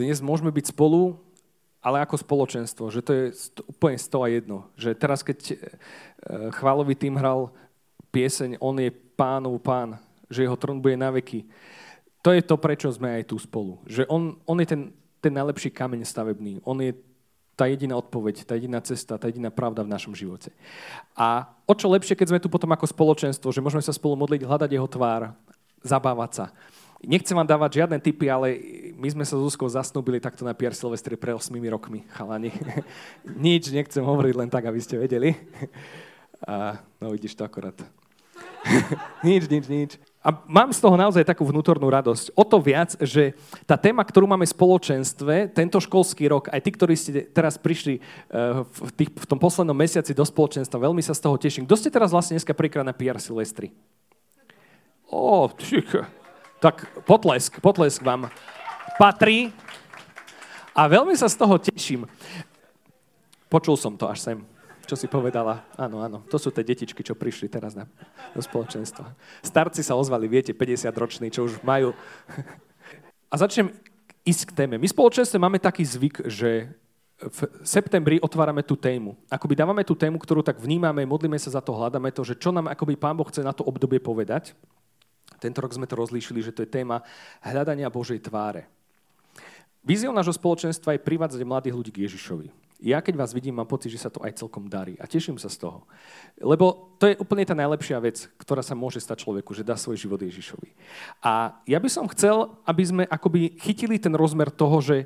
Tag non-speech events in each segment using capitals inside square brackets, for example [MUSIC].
dnes môžeme byť spolu, ale ako spoločenstvo, že to je úplne sto a jedno. Že teraz, keď e, chválový tým hral pieseň On je pánov pán, že jeho trón bude na veky. To je to, prečo sme aj tu spolu. Že on, on je ten, ten najlepší kameň stavebný. On je tá jediná odpoveď, tá jediná cesta, tá jediná pravda v našom živote. A o čo lepšie, keď sme tu potom ako spoločenstvo, že môžeme sa spolu modliť, hľadať jeho tvár, zabávať sa. Nechcem vám dávať žiadne tipy, ale my sme sa s Zuzkou zasnúbili takto na Pierre Silvestre pre 8 rokmi, chalani. [LAUGHS] Nič nechcem hovoriť len tak, aby ste vedeli. A, no vidíš to akorát. [LAUGHS] nič, nič, nič. A mám z toho naozaj takú vnútornú radosť. O to viac, že tá téma, ktorú máme v spoločenstve, tento školský rok, aj tí, ktorí ste teraz prišli eh, v, tých, v tom poslednom mesiaci do spoločenstva, veľmi sa z toho teším. Kto ste teraz vlastne dneska prvýkrát na PR Silvestri? Ó, tak potlesk, potlesk vám patrí. A veľmi sa z toho teším. Počul som to až sem čo si povedala. Áno, áno, to sú tie detičky, čo prišli teraz na, do spoločenstva. Starci sa ozvali, viete, 50-roční, čo už majú. A začnem ísť k téme. My v spoločenstve máme taký zvyk, že v septembri otvárame tú tému. Akoby dávame tú tému, ktorú tak vnímame, modlíme sa za to, hľadáme to, že čo nám akoby Pán Boh chce na to obdobie povedať. Tento rok sme to rozlíšili, že to je téma hľadania Božej tváre. Víziou nášho spoločenstva je privádzať mladých ľudí k Ježišovi ja keď vás vidím, mám pocit, že sa to aj celkom darí. A teším sa z toho. Lebo to je úplne tá najlepšia vec, ktorá sa môže stať človeku, že dá svoj život Ježišovi. A ja by som chcel, aby sme akoby chytili ten rozmer toho, že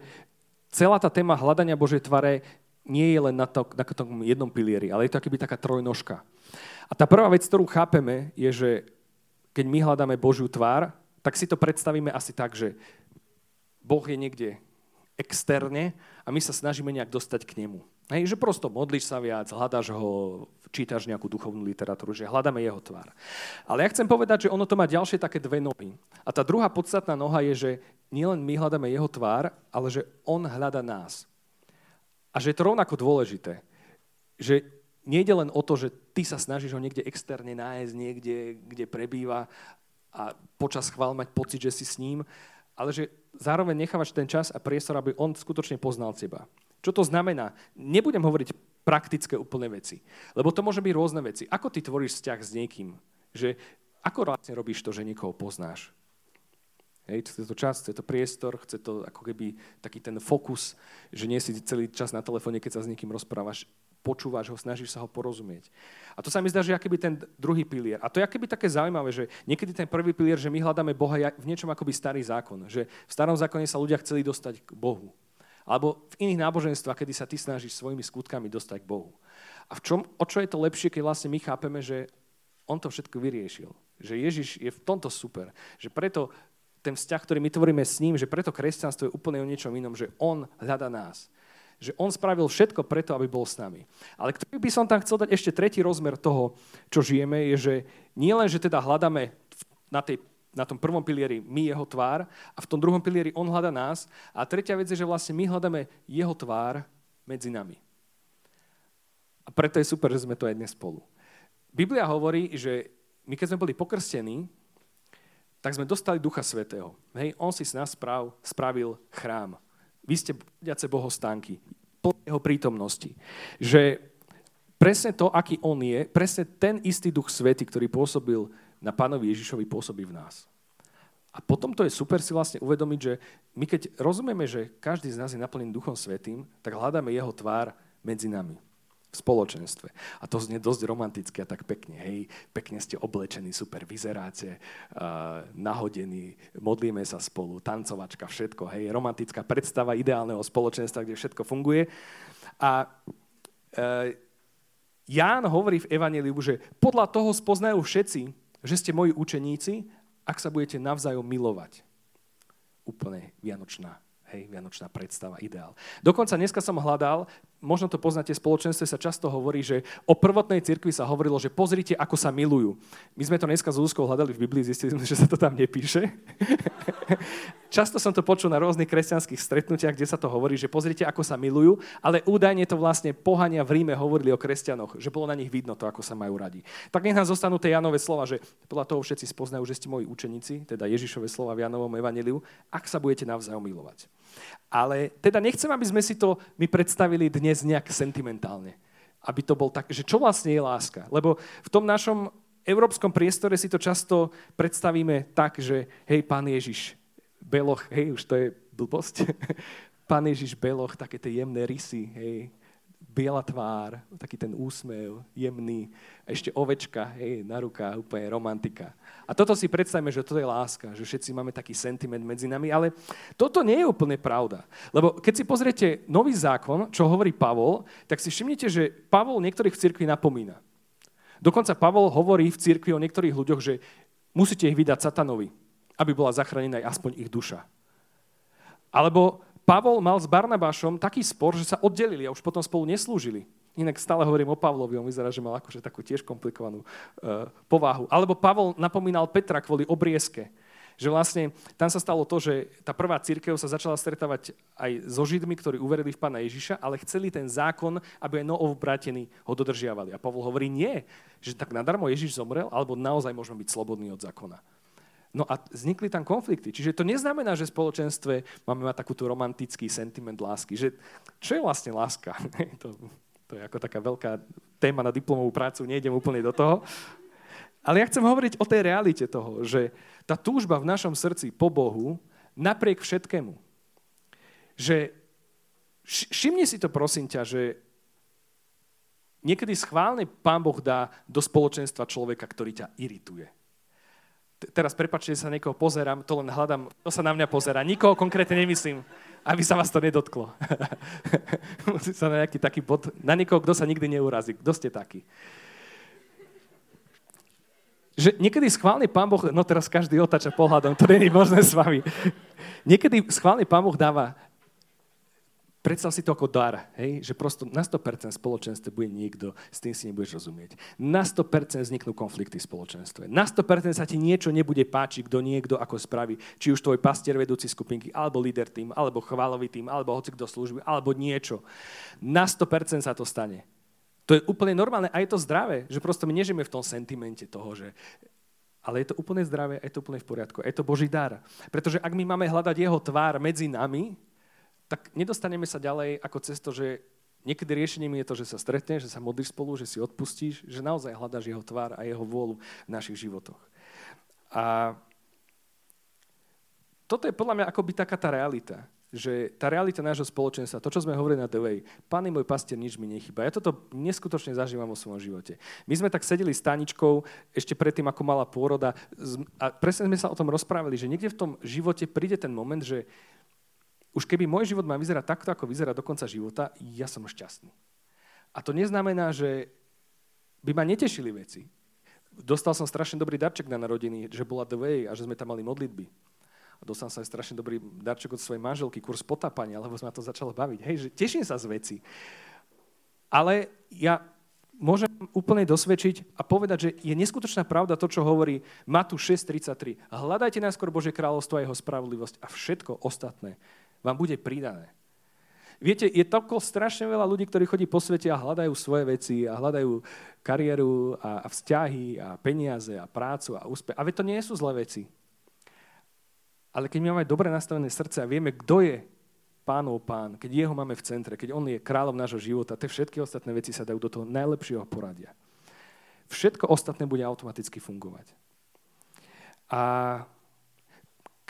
celá tá téma hľadania Božej tvare nie je len na, to, na tom jednom pilieri, ale je to akoby taká trojnožka. A tá prvá vec, ktorú chápeme, je, že keď my hľadáme Božiu tvár, tak si to predstavíme asi tak, že Boh je niekde externe a my sa snažíme nejak dostať k nemu. Hej, že prosto modlíš sa viac, hľadáš ho, čítaš nejakú duchovnú literatúru, že hľadáme jeho tvár. Ale ja chcem povedať, že ono to má ďalšie také dve nohy. A tá druhá podstatná noha je, že nielen my hľadáme jeho tvár, ale že on hľada nás. A že je to rovnako dôležité. Že nejde len o to, že ty sa snažíš ho niekde externe nájsť, niekde, kde prebýva a počas chvál mať pocit, že si s ním, ale že zároveň nechávaš ten čas a priestor, aby on skutočne poznal teba. Čo to znamená? Nebudem hovoriť praktické úplné veci, lebo to môže byť rôzne veci. Ako ty tvoríš vzťah s niekým? Že ako vlastne robíš to, že niekoho poznáš? Hej, chce to čas, chce to priestor, chce to ako keby taký ten fokus, že nie si celý čas na telefóne, keď sa s niekým rozprávaš počúvaš ho, snažíš sa ho porozumieť. A to sa mi zdá, že je ten druhý pilier. A to je akoby také zaujímavé, že niekedy ten prvý pilier, že my hľadáme Boha v niečom akoby starý zákon. Že v starom zákone sa ľudia chceli dostať k Bohu. Alebo v iných náboženstvách, kedy sa ty snažíš svojimi skutkami dostať k Bohu. A v čom, o čo je to lepšie, keď vlastne my chápeme, že on to všetko vyriešil. Že Ježiš je v tomto super. Že preto ten vzťah, ktorý my tvoríme s ním, že preto kresťanstvo je úplne o niečom inom, že on hľada nás že on spravil všetko preto, aby bol s nami. Ale ktorý by som tam chcel dať ešte tretí rozmer toho, čo žijeme, je, že nie len, že teda hľadáme na, tej, na tom prvom pilieri my jeho tvár a v tom druhom pilieri on hľada nás a tretia vec je, že vlastne my hľadáme jeho tvár medzi nami. A preto je super, že sme to aj dnes spolu. Biblia hovorí, že my keď sme boli pokrstení, tak sme dostali Ducha Svetého. Hej, on si s nás sprav, spravil chrám. Vy ste budiace bohostánky, plné jeho prítomnosti. Že presne to, aký on je, presne ten istý duch svety, ktorý pôsobil na pánovi Ježišovi, pôsobí v nás. A potom to je super si vlastne uvedomiť, že my keď rozumieme, že každý z nás je naplnený Duchom Svetým, tak hľadáme jeho tvár medzi nami v spoločenstve. A to znie dosť romanticky a tak pekne. Hej, pekne ste oblečení, super vyzeráte, uh, nahodení, modlíme sa spolu, tancovačka, všetko. Hej, romantická predstava ideálneho spoločenstva, kde všetko funguje. A uh, Ján hovorí v Evangeliu, že podľa toho spoznajú všetci, že ste moji učeníci, ak sa budete navzájom milovať. Úplne vianočná hej, vianočná predstava, ideál. Dokonca dneska som hľadal, možno to poznáte, v spoločenstve sa často hovorí, že o prvotnej cirkvi sa hovorilo, že pozrite, ako sa milujú. My sme to dneska s Úzkou hľadali v Biblii, zistili sme, že sa to tam nepíše. [LAUGHS] často som to počul na rôznych kresťanských stretnutiach, kde sa to hovorí, že pozrite, ako sa milujú, ale údajne to vlastne pohania v Ríme hovorili o kresťanoch, že bolo na nich vidno to, ako sa majú radi. Tak nech nám zostanú tie Janové slova, že podľa toho všetci spoznajú, že ste moji učeníci, teda Ježišove slova v Janovom evaneliu, ak sa budete navzájom milovať. Ale teda nechcem, aby sme si to my predstavili dnes nejak sentimentálne. Aby to bol tak, že čo vlastne je láska. Lebo v tom našom európskom priestore si to často predstavíme tak, že hej, pán Ježiš, beloch, hej, už to je blbosť. [LAUGHS] pán Ježiš beloch, také tie jemné rysy, hej, biela tvár, taký ten úsmev, jemný, ešte ovečka, hej, na rukách, úplne romantika. A toto si predstavíme, že to je láska, že všetci máme taký sentiment medzi nami, ale toto nie je úplne pravda. Lebo keď si pozriete nový zákon, čo hovorí Pavol, tak si všimnite, že Pavol niektorých v cirkvi napomína. Dokonca Pavol hovorí v cirkvi o niektorých ľuďoch, že musíte ich vydať satanovi, aby bola zachránená aspoň ich duša. Alebo Pavol mal s Barnabášom taký spor, že sa oddelili a už potom spolu neslúžili. Inak stále hovorím o Pavlovi, on vyzerá, že mal akože takú tiež komplikovanú uh, povahu. Alebo Pavol napomínal Petra kvôli obriezke. Že vlastne tam sa stalo to, že tá prvá církev sa začala stretávať aj so Židmi, ktorí uverili v Pána Ježiša, ale chceli ten zákon, aby aj novovrátení ho dodržiavali. A Pavol hovorí, nie, že tak nadarmo Ježiš zomrel, alebo naozaj môžeme byť slobodní od zákona. No a vznikli tam konflikty. Čiže to neznamená, že v spoločenstve máme mať takúto romantický sentiment lásky. Že, čo je vlastne láska? [LAUGHS] to, to je ako taká veľká téma na diplomovú prácu, nejdem úplne do toho. Ale ja chcem hovoriť o tej realite toho, že tá túžba v našom srdci po Bohu, napriek všetkému, že všimni si to prosím ťa, že niekedy schválne Pán Boh dá do spoločenstva človeka, ktorý ťa irituje teraz prepačte, sa niekoho pozerám, to len hľadám, to sa na mňa pozera. Nikoho konkrétne nemyslím, aby sa vás to nedotklo. [LAUGHS] Musí sa na nejaký taký bod, na niekoho, kto sa nikdy neurazí. Kto ste taký? Že niekedy schválne Pán Boh, no teraz každý otáča pohľadom, to je možné s vami. Niekedy schválne Pán Boh dáva Predstav si to ako dar, hej? že prosto na 100% spoločenstve bude niekto, s tým si nebudeš rozumieť. Na 100% vzniknú konflikty v spoločenstve. Na 100% sa ti niečo nebude páčiť, kto niekto ako spraví. Či už tvoj pastier vedúci skupinky, alebo líder tým, alebo chválový tým, alebo hoci kto služby, alebo niečo. Na 100% sa to stane. To je úplne normálne a je to zdravé, že prosto my nežijeme v tom sentimente toho, že ale je to úplne zdravé je to úplne v poriadku. Je to Boží dar. Pretože ak my máme hľadať jeho tvár medzi nami, tak nedostaneme sa ďalej ako cesto, že niekedy riešením je to, že sa stretneš, že sa modlíš spolu, že si odpustíš, že naozaj hľadáš jeho tvár a jeho vôľu v našich životoch. A toto je podľa mňa akoby taká tá realita že tá realita nášho spoločenstva, to, čo sme hovorili na Way, pán môj pastier, nič mi nechýba. Ja toto neskutočne zažívam vo svojom živote. My sme tak sedeli s Taničkou ešte predtým, ako mala pôroda a presne sme sa o tom rozprávali, že niekde v tom živote príde ten moment, že už keby môj život má vyzerať takto, ako vyzerá do konca života, ja som šťastný. A to neznamená, že by ma netešili veci. Dostal som strašne dobrý darček na narodiny, že bola The Way a že sme tam mali modlitby. A dostal som aj strašne dobrý darček od svojej manželky, kurz potápania, lebo sme to začalo baviť. Hej, že teším sa z veci. Ale ja môžem úplne dosvedčiť a povedať, že je neskutočná pravda to, čo hovorí Matúš 6.33. Hľadajte najskôr Bože kráľovstvo a jeho spravodlivosť a všetko ostatné vám bude pridané. Viete, je toľko strašne veľa ľudí, ktorí chodí po svete a hľadajú svoje veci a hľadajú kariéru a, vzťahy a peniaze a prácu a úspech. A to nie sú zlé veci. Ale keď my máme dobre nastavené srdce a vieme, kto je pánov pán, keď jeho máme v centre, keď on je kráľom nášho života, tie všetky ostatné veci sa dajú do toho najlepšieho poradia. Všetko ostatné bude automaticky fungovať. A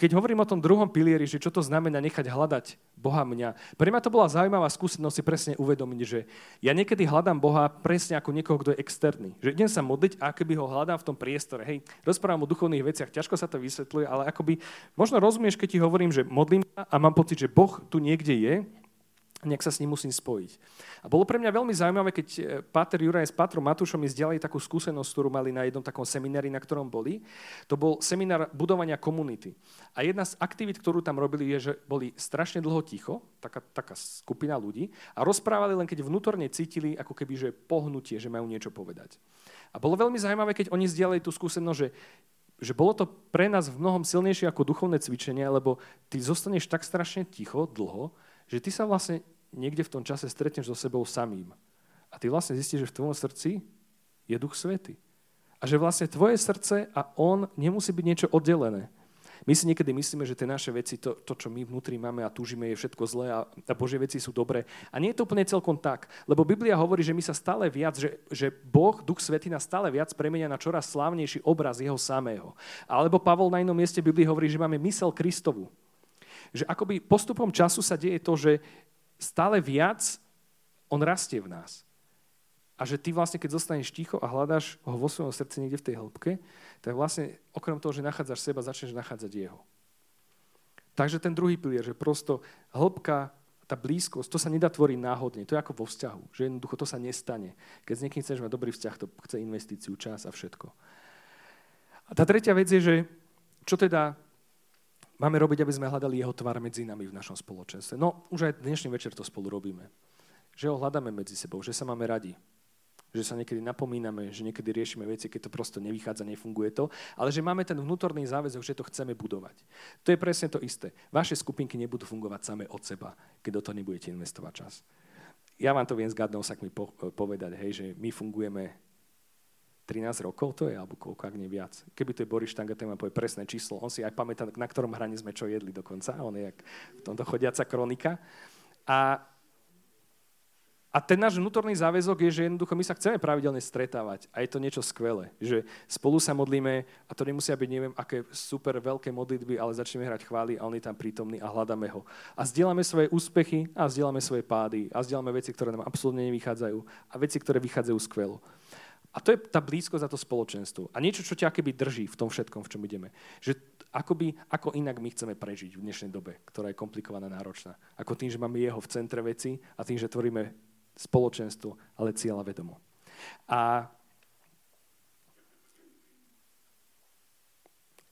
keď hovorím o tom druhom pilieri, že čo to znamená nechať hľadať Boha mňa, pre mňa to bola zaujímavá skúsenosť si presne uvedomiť, že ja niekedy hľadám Boha presne ako niekoho, kto je externý. Že idem sa modliť a akoby ho hľadám v tom priestore. Hej, rozprávam o duchovných veciach, ťažko sa to vysvetľuje, ale akoby možno rozumieš, keď ti hovorím, že modlím sa a mám pocit, že Boh tu niekde je, nejak sa s ním musím spojiť. A bolo pre mňa veľmi zaujímavé, keď e, Páter Juraj s Pátrom Matúšom mi zdieľali takú skúsenosť, ktorú mali na jednom takom seminári, na ktorom boli. To bol seminár budovania komunity. A jedna z aktivít, ktorú tam robili, je, že boli strašne dlho ticho, taká, taká skupina ľudí, a rozprávali len, keď vnútorne cítili, ako keby, že pohnutie, že majú niečo povedať. A bolo veľmi zaujímavé, keď oni zdieľali tú skúsenosť, že že bolo to pre nás v mnohom silnejšie ako duchovné cvičenie, lebo ty zostaneš tak strašne ticho, dlho, že ty sa vlastne niekde v tom čase stretneš so sebou samým. A ty vlastne zistíš, že v tvojom srdci je Duch Svety. A že vlastne tvoje srdce a on nemusí byť niečo oddelené. My si niekedy myslíme, že tie naše veci, to, to čo my vnútri máme a túžime, je všetko zlé a, a Božie veci sú dobré. A nie je to úplne celkom tak. Lebo Biblia hovorí, že my sa stále viac, že, že Boh, Duch Svety nás stále viac premenia na čoraz slávnejší obraz Jeho samého. Alebo Pavol na inom mieste Biblii hovorí, že máme mysel Kristovu. Že akoby postupom času sa deje to, že stále viac on rastie v nás. A že ty vlastne, keď zostaneš ticho a hľadáš ho vo svojom srdci niekde v tej hĺbke, tak vlastne okrem toho, že nachádzaš seba, začneš nachádzať jeho. Takže ten druhý pilier, že prosto hĺbka, tá blízkosť, to sa nedá tvoriť náhodne. To je ako vo vzťahu, že jednoducho to sa nestane. Keď s niekým chceš mať dobrý vzťah, to chce investíciu, čas a všetko. A tá tretia vec je, že čo teda máme robiť, aby sme hľadali jeho tvár medzi nami v našom spoločenstve. No, už aj dnešný večer to spolu robíme. Že ho hľadáme medzi sebou, že sa máme radi, že sa niekedy napomíname, že niekedy riešime veci, keď to prosto nevychádza, nefunguje to, ale že máme ten vnútorný záväzok, že to chceme budovať. To je presne to isté. Vaše skupinky nebudú fungovať same od seba, keď do toho nebudete investovať čas. Ja vám to viem s Gadnou sa mi povedať, hej, že my fungujeme 13 rokov to je, alebo koľko, ak nie viac. Keby to je Boris Štanga, ten povie presné číslo. On si aj pamätá, na ktorom hrane sme čo jedli dokonca. On je jak v tomto chodiaca kronika. A, a ten náš vnútorný záväzok je, že jednoducho my sa chceme pravidelne stretávať. A je to niečo skvelé. Že spolu sa modlíme a to nemusia byť neviem aké super veľké modlitby, ale začneme hrať chvály a on je tam prítomný a hľadáme ho. A zdieľame svoje úspechy a zdieľame svoje pády a zdieľame veci, ktoré nám absolútne nevychádzajú a veci, ktoré vychádzajú skvelo. A to je tá blízkosť za to spoločenstvo. A niečo, čo ťa keby drží v tom všetkom, v čom ideme. Že akoby, ako inak my chceme prežiť v dnešnej dobe, ktorá je komplikovaná, náročná. Ako tým, že máme jeho v centre veci a tým, že tvoríme spoločenstvo, ale cieľa vedomo. A,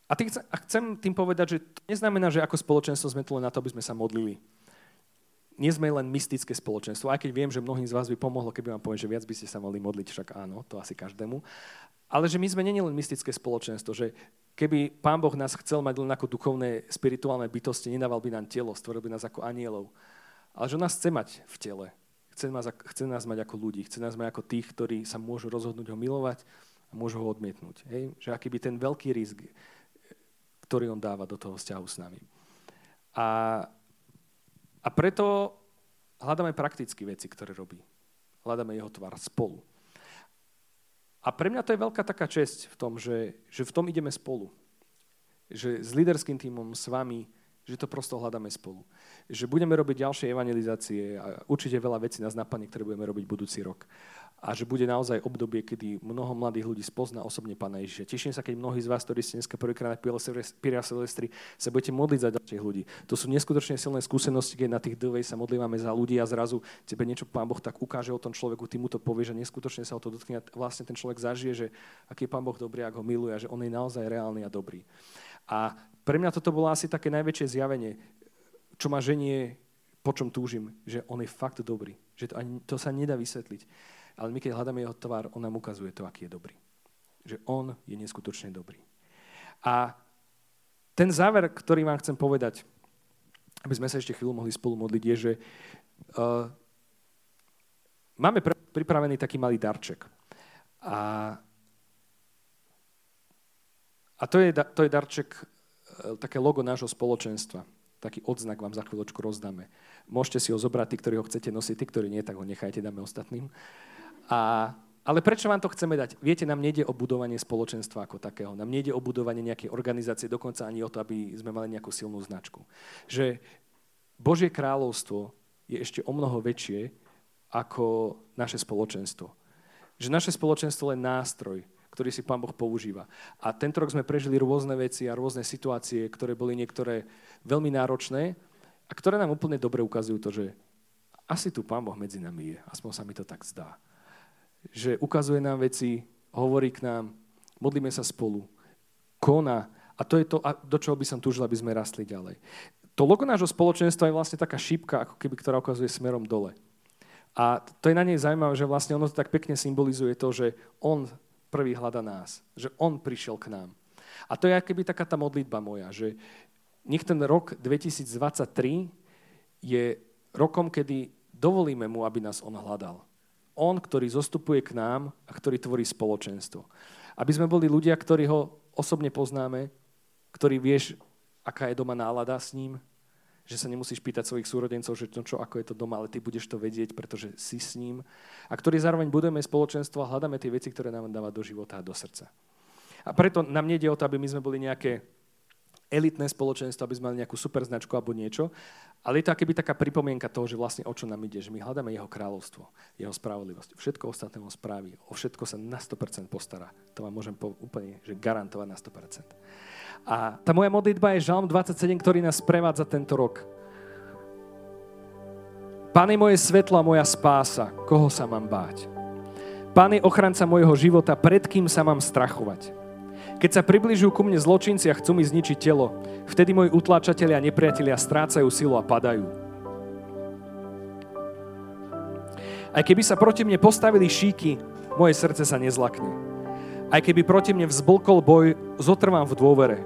a, tým, a chcem tým povedať, že to neznamená, že ako spoločenstvo sme tu len na to, aby sme sa modlili nie sme len mystické spoločenstvo, aj keď viem, že mnohým z vás by pomohlo, keby vám poviem, že viac by ste sa mali modliť, však áno, to asi každému. Ale že my sme nie len mystické spoločenstvo, že keby Pán Boh nás chcel mať len ako duchovné, spirituálne bytosti, nedával by nám telo, stvoril by nás ako anielov. Ale že nás chce mať v tele. Chce nás, chce nás mať ako ľudí, chce nás mať ako tých, ktorí sa môžu rozhodnúť ho milovať a môžu ho odmietnúť. Hej? Že aký by ten veľký risk, ktorý on dáva do toho vzťahu s nami. A a preto hľadáme prakticky veci, ktoré robí. Hľadáme jeho tvar spolu. A pre mňa to je veľká taká česť v tom, že, že v tom ideme spolu. Že s líderským týmom, s vami, že to prosto hľadáme spolu. Že budeme robiť ďalšie evangelizácie a určite veľa vecí nás napadne, ktoré budeme robiť budúci rok a že bude naozaj obdobie, kedy mnoho mladých ľudí spozná osobne Pána Ježiša. Teším sa, keď mnohí z vás, ktorí ste dneska prvýkrát na Piria Silvestri, sa budete modliť za ďalších ľudí. To sú neskutočne silné skúsenosti, keď na tých dvej sa modlívame za ľudí a zrazu tebe niečo Pán Boh tak ukáže o tom človeku, ty mu to povie, že neskutočne sa o to dotkne a vlastne ten človek zažije, že aký je Pán Boh dobrý, ak ho miluje a že on je naozaj reálny a dobrý. A pre mňa toto bolo asi také najväčšie zjavenie, čo ma ženie, po čom túžim, že on je fakt dobrý. Že to, ani, to sa nedá vysvetliť ale my keď hľadáme jeho tvár, on nám ukazuje to, aký je dobrý. Že on je neskutočne dobrý. A ten záver, ktorý vám chcem povedať, aby sme sa ešte chvíľu mohli spolu modliť, je, že uh, máme pripravený taký malý darček. A, a to, je, to je darček, uh, také logo nášho spoločenstva. Taký odznak vám za chvíľočku rozdáme. Môžete si ho zobrať, tí, ktorí ho chcete nosiť, tí, ktorí nie, tak ho nechajte, dáme ostatným. A, ale prečo vám to chceme dať? Viete, nám nejde o budovanie spoločenstva ako takého. Nám nejde o budovanie nejakej organizácie, dokonca ani o to, aby sme mali nejakú silnú značku. Že Božie kráľovstvo je ešte o mnoho väčšie ako naše spoločenstvo. Že naše spoločenstvo je nástroj, ktorý si Pán Boh používa. A tento rok sme prežili rôzne veci a rôzne situácie, ktoré boli niektoré veľmi náročné a ktoré nám úplne dobre ukazujú to, že asi tu Pán Boh medzi nami je. Aspoň sa mi to tak zdá. Že ukazuje nám veci, hovorí k nám, modlíme sa spolu, koná. A to je to, do čoho by som túžil, aby sme rastli ďalej. To logo nášho spoločenstva je vlastne taká šípka, ako keby, ktorá ukazuje smerom dole. A to je na nej zaujímavé, že vlastne ono to tak pekne symbolizuje to, že on prvý hľada nás. Že on prišiel k nám. A to je keby taká tá modlitba moja, že nech ten rok 2023 je rokom, kedy dovolíme mu, aby nás on hľadal. On, ktorý zostupuje k nám a ktorý tvorí spoločenstvo. Aby sme boli ľudia, ktorí ho osobne poznáme, ktorý vieš, aká je doma nálada s ním, že sa nemusíš pýtať svojich súrodencov, že to, čo, ako je to doma, ale ty budeš to vedieť, pretože si s ním. A ktorý zároveň budeme spoločenstvo a hľadáme tie veci, ktoré nám dáva do života a do srdca. A preto nám nejde o to, aby my sme boli nejaké elitné spoločenstvo, aby sme mali nejakú super značku alebo niečo, ale je to akéby taká pripomienka toho, že vlastne o čo nám ide, že my hľadáme jeho kráľovstvo, jeho spravodlivosť. Všetko ostatné on spraví, o všetko sa na 100% postará. To vám môžem po, úplne že garantovať na 100%. A tá moja modlitba je Žalm 27, ktorý nás prevádza tento rok. Pane moje svetlo a moja spása, koho sa mám báť? Pane ochranca mojho života, pred kým sa mám strachovať? Keď sa približujú ku mne zločinci a chcú mi zničiť telo, vtedy moji utláčatelia a nepriatelia strácajú silu a padajú. Aj keby sa proti mne postavili šíky, moje srdce sa nezlakne. Aj keby proti mne vzblkol boj, zotrvám v dôvere.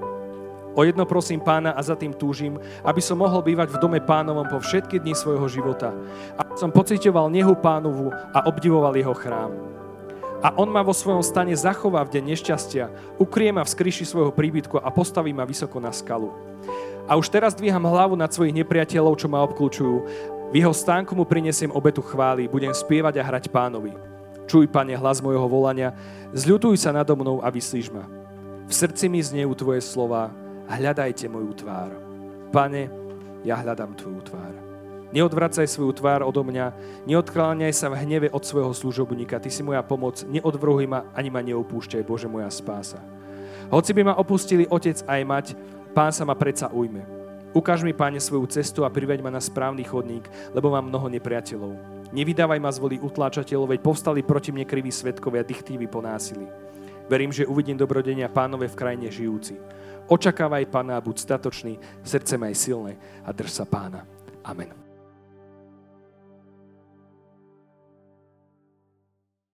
O jedno prosím pána a za tým túžim, aby som mohol bývať v dome pánovom po všetky dni svojho života. A som pocitoval nehu pánovu a obdivoval jeho chrám a on ma vo svojom stane zachová v deň nešťastia, ukrie ma v skryši svojho príbytku a postaví ma vysoko na skalu. A už teraz dvíham hlavu nad svojich nepriateľov, čo ma obklúčujú. V jeho stánku mu prinesiem obetu chvály, budem spievať a hrať pánovi. Čuj, pane, hlas mojho volania, zľutuj sa nado mnou a vyslíš ma. V srdci mi znejú tvoje slova, hľadajte moju tvár. Pane, ja hľadám tvoju tvár. Neodvracaj svoju tvár odo mňa, neodkláňaj sa v hneve od svojho služobníka. Ty si moja pomoc, neodvrhuj ma, ani ma neopúšťaj, Bože moja spása. Hoci by ma opustili otec aj mať, pán sa ma predsa ujme. Ukáž mi, páne, svoju cestu a priveď ma na správny chodník, lebo mám mnoho nepriateľov. Nevydávaj ma z voli utláčateľov, veď povstali proti mne kriví svetkovia dychtívy po násilí. Verím, že uvidím dobrodenia pánové v krajine žijúci. Očakávaj pána buď statočný, srdce aj silné a drž sa pána. Amen.